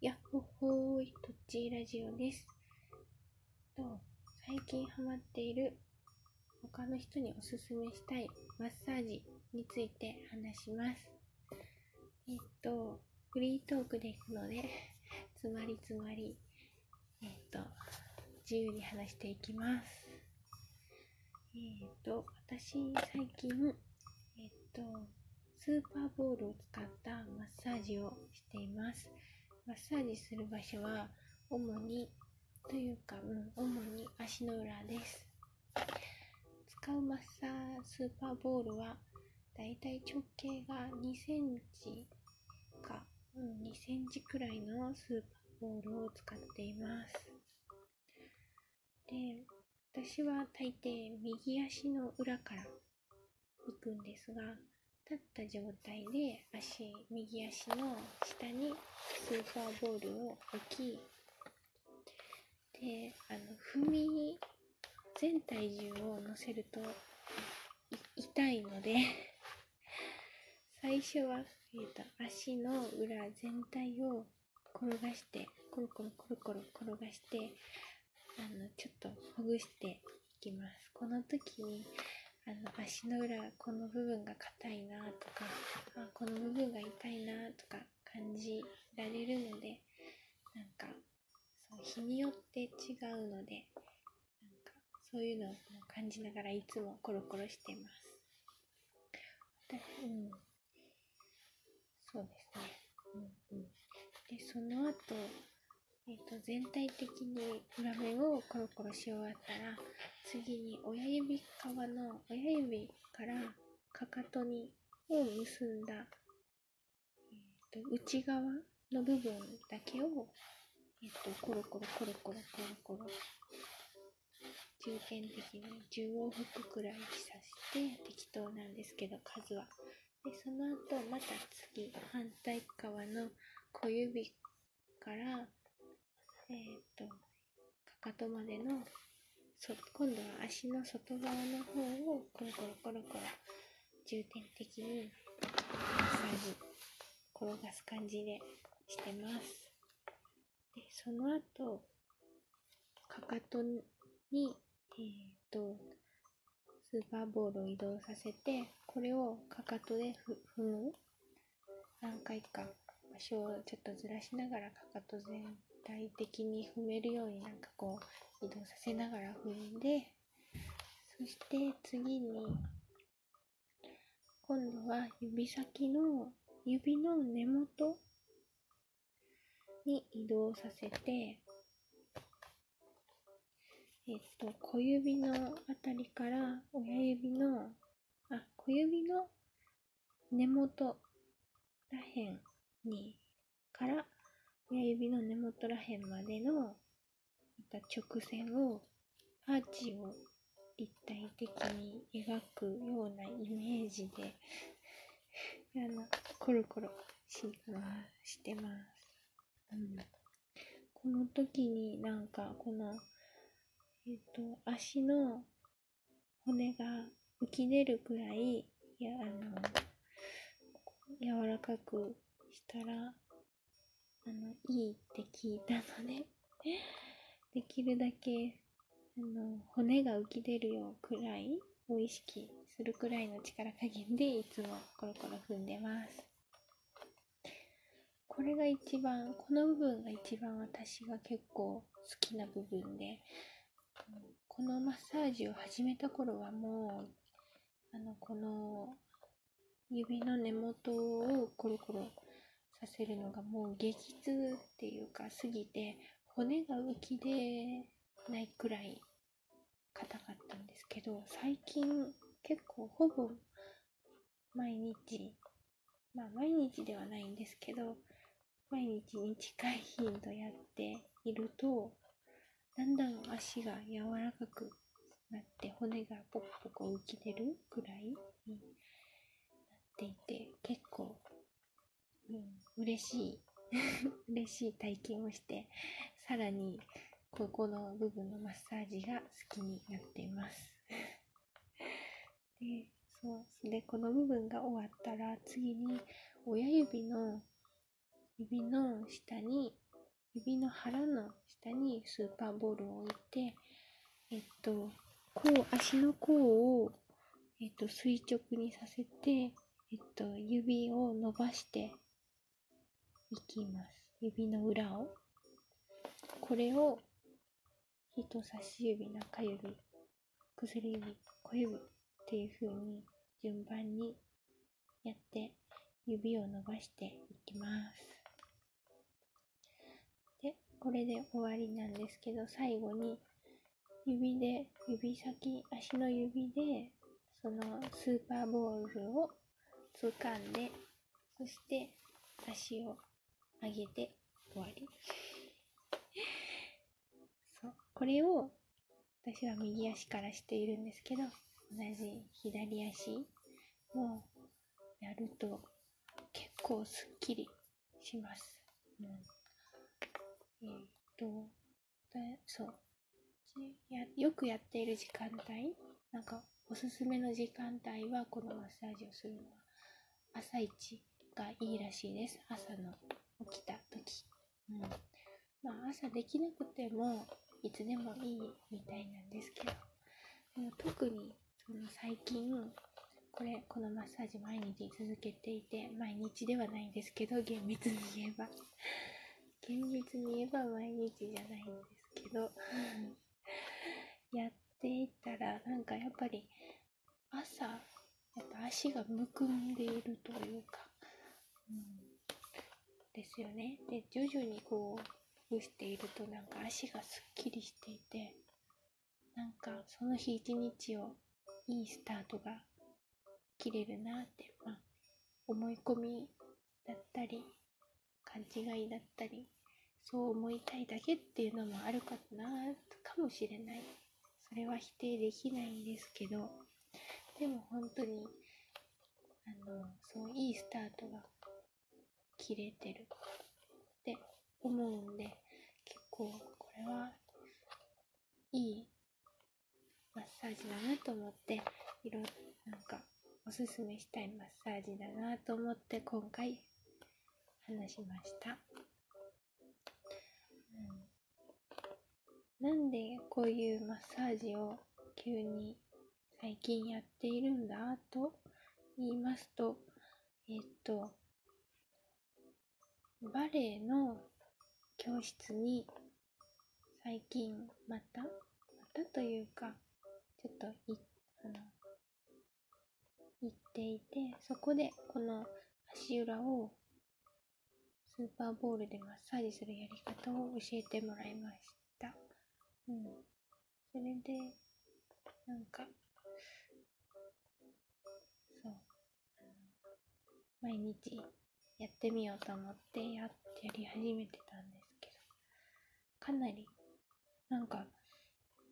やっほほーい、とっちーラジオです。と最近ハマっている他の人におすすめしたいマッサージについて話します。えっと、フリートークでいくので、つまりつまり、えっと、自由に話していきます。えっと、私、最近、えっと、スーパーボールを使ったマッサージをしています。マッサージする場所は主にというか、うん、主に足の裏です。使うマッサースーパーボールはだいたい直径が2センチか、うん、2センチくらいのスーパーボールを使っています。で、私は大抵右足の裏から行くんですが、立った状態で足、右足の下にスーパーボールを置き、で、あの、踏み、全体重を乗せると痛いので 最初は、えーと、足の裏全体を転がして、コロコロコロコロ転がして、あの、ちょっとほぐしていきます。この時に、あの足の裏この部分が硬いなとかあこの部分が痛いなとか感じられるのでなんかそう日によって違うのでなんかそういうのを感じながらいつもコロコロしてます。うん。そうですね。うんうん。でその後えーと、全体的に裏面をコロコロし終わったら次に親指側の親指からかかとにを結んだ、えーと、内側の部分だけを、えーと、コロコロコロコロコロコロ重点的に10往復くらいさして適当なんですけど数は。でその後また次反対側の小指からえっ、と、かかとまでの、そ今度は足の外側の方をコロコロコロコロ重点的にマッサージ、転がす感じでしてます。で、その後、かかとに、えっ、と、スーパーボールを移動させて、これをかかとで踏む。何回か場所をちょっとずらしながらかかと全体的に踏めるようになんかこう移動させながら踏んでそして次に今度は指先の指の根元に移動させてえっと小指のあたりから親指のあ小指の根元らへんにから親指の根元らへんまでのまた直線をアーチを立体的に描くようなイメージで あのコロコロししてます、うん、この時になんかこのえっ、ー、と足の骨が浮き出るくらいやあの柔らかくしたらあの、いいって聞いたので できるだけ、あの、骨が浮き出るようくらいを意識するくらいの力加減でいつもコロコロ踏んでます。これが一番、この部分が一番私が結構好きな部分で、このマッサージを始めた頃はもう、あの、この指の根元をコロコロさせるのがもう激痛っていうか過ぎて骨が浮き出ないくらい硬かったんですけど最近結構ほぼ毎日まあ毎日ではないんですけど毎日に近い頻度やっているとだんだん足が柔らかくなって骨がポコポコ浮き出るくらいになっていて結構うん、嬉しい。嬉しい体験をしてさらにここの部分のマッサージが好きになっています。でそうでこの部分が終わったら次に親指の指の下に指の腹の下にスーパーボールを置いて、えっと、甲、足の甲を、えっと、垂直にさせて、えっと、指を伸ばしていきます。指の裏を。これを人差し指、中指、薬指、小指っていう風に順番にやって指を伸ばしていきます。で、これで終わりなんですけど、最後に指で、指先、足の指で、そのスーパーボールを掴んで、そして足を上げて終わり。そう。これを私は右足からしているんですけど、同じ左足もやると結構すっきりします。うん、えっ、と、そうや。よくやっている時間帯、なんかおすすめの時間帯はこのマッサージをするのは朝一がいいらしいです。朝の起きた時。うん。まあ朝できなくてもいつでもいいみたいなんですけど、でも特にその最近、これ、このマッサージ毎日続けていて、毎日ではないんですけど、厳密に言えば。厳密に言えば毎日じゃないんですけど、やっていったら、なんかやっぱり、朝、やっぱ足がむくんでいるというか、うん、ですよね。で、徐々にこう、ほぐしているとなんか足がすっきりしていて、なんかその日一日をいいスタートが切れるなって、まあ、思い込みだったり、勘違いだったり、そう思いたいだけっていうのもあるかな、かもしれない。それは否定できないんですけど、でも本当に、あの、そう、いいスタートが切れてるって思うんで、結構これはいいマッサージだなと思って、いろ、なんかおすすめしたいマッサージだなと思って今回話しました。うん、なんでこういうマッサージを急に最近やっているんだと言いますと、えっと、バレエの教室に最近また、またというか、ちょっとい、あの、行っていて、そこでこの足裏をスーパーボールでマッサージするやり方を教えてもらいました。うん。それで、なんか、そう、毎日やってみようと思ってややり始めてたんですけど、かなり、なんか、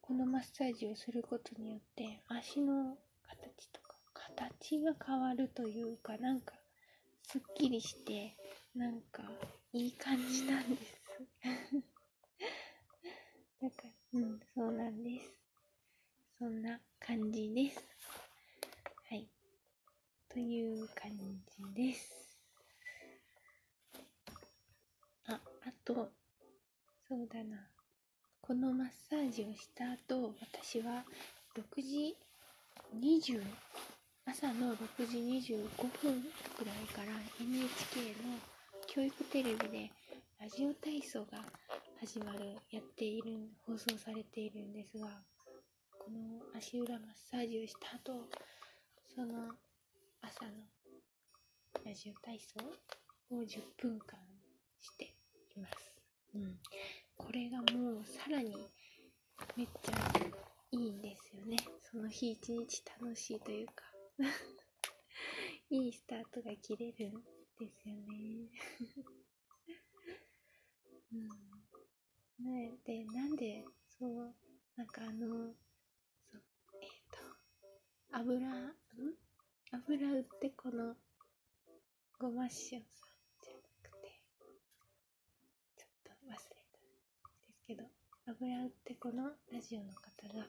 このマッサージをすることによって足の形とか形が変わるというかなんかすっきりしてなんかいい感じなんです。だかうんそうなんです。そんな感じです。はい。という感じですあ、あと、そうだな。このマッサージをした後、私は6時20、朝の6時25分くらいから NHK の教育テレビでラジオ体操が始まる、やっている、放送されているんですが、この足裏マッサージをした後、その朝のラジオ体操を10分間しています。うん。これがもうさらにめっちゃいいんですよね。その日一日楽しいというか いいスタートが切れるんですよね うん。ねで、なんで、そう、なんかあの、そう、えっ、ー、と、油、ん？油売ってこの、ごま塩さけど、油売ってこのラジオの方が、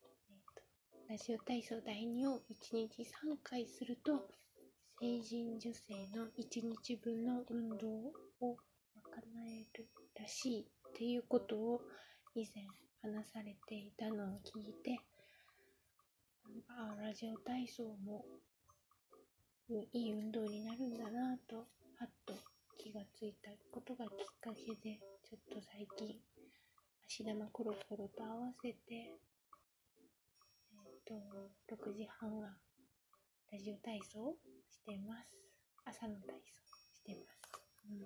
えーと、ラジオ体操第2を1日3回すると、成人女性の1日分の運動を叶えるらしいっていうことを以前話されていたのを聞いてあラジオ体操もいい運動になるんだなとはっと気がついたことがきっかけでちょっと最近足玉コロコロと合わせてえっ、と6時半はラジオ体操してます。朝の体操してます。うん。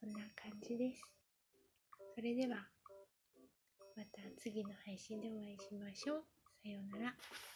そんな感じです。それではまた次の配信でお会いしましょう。さようなら。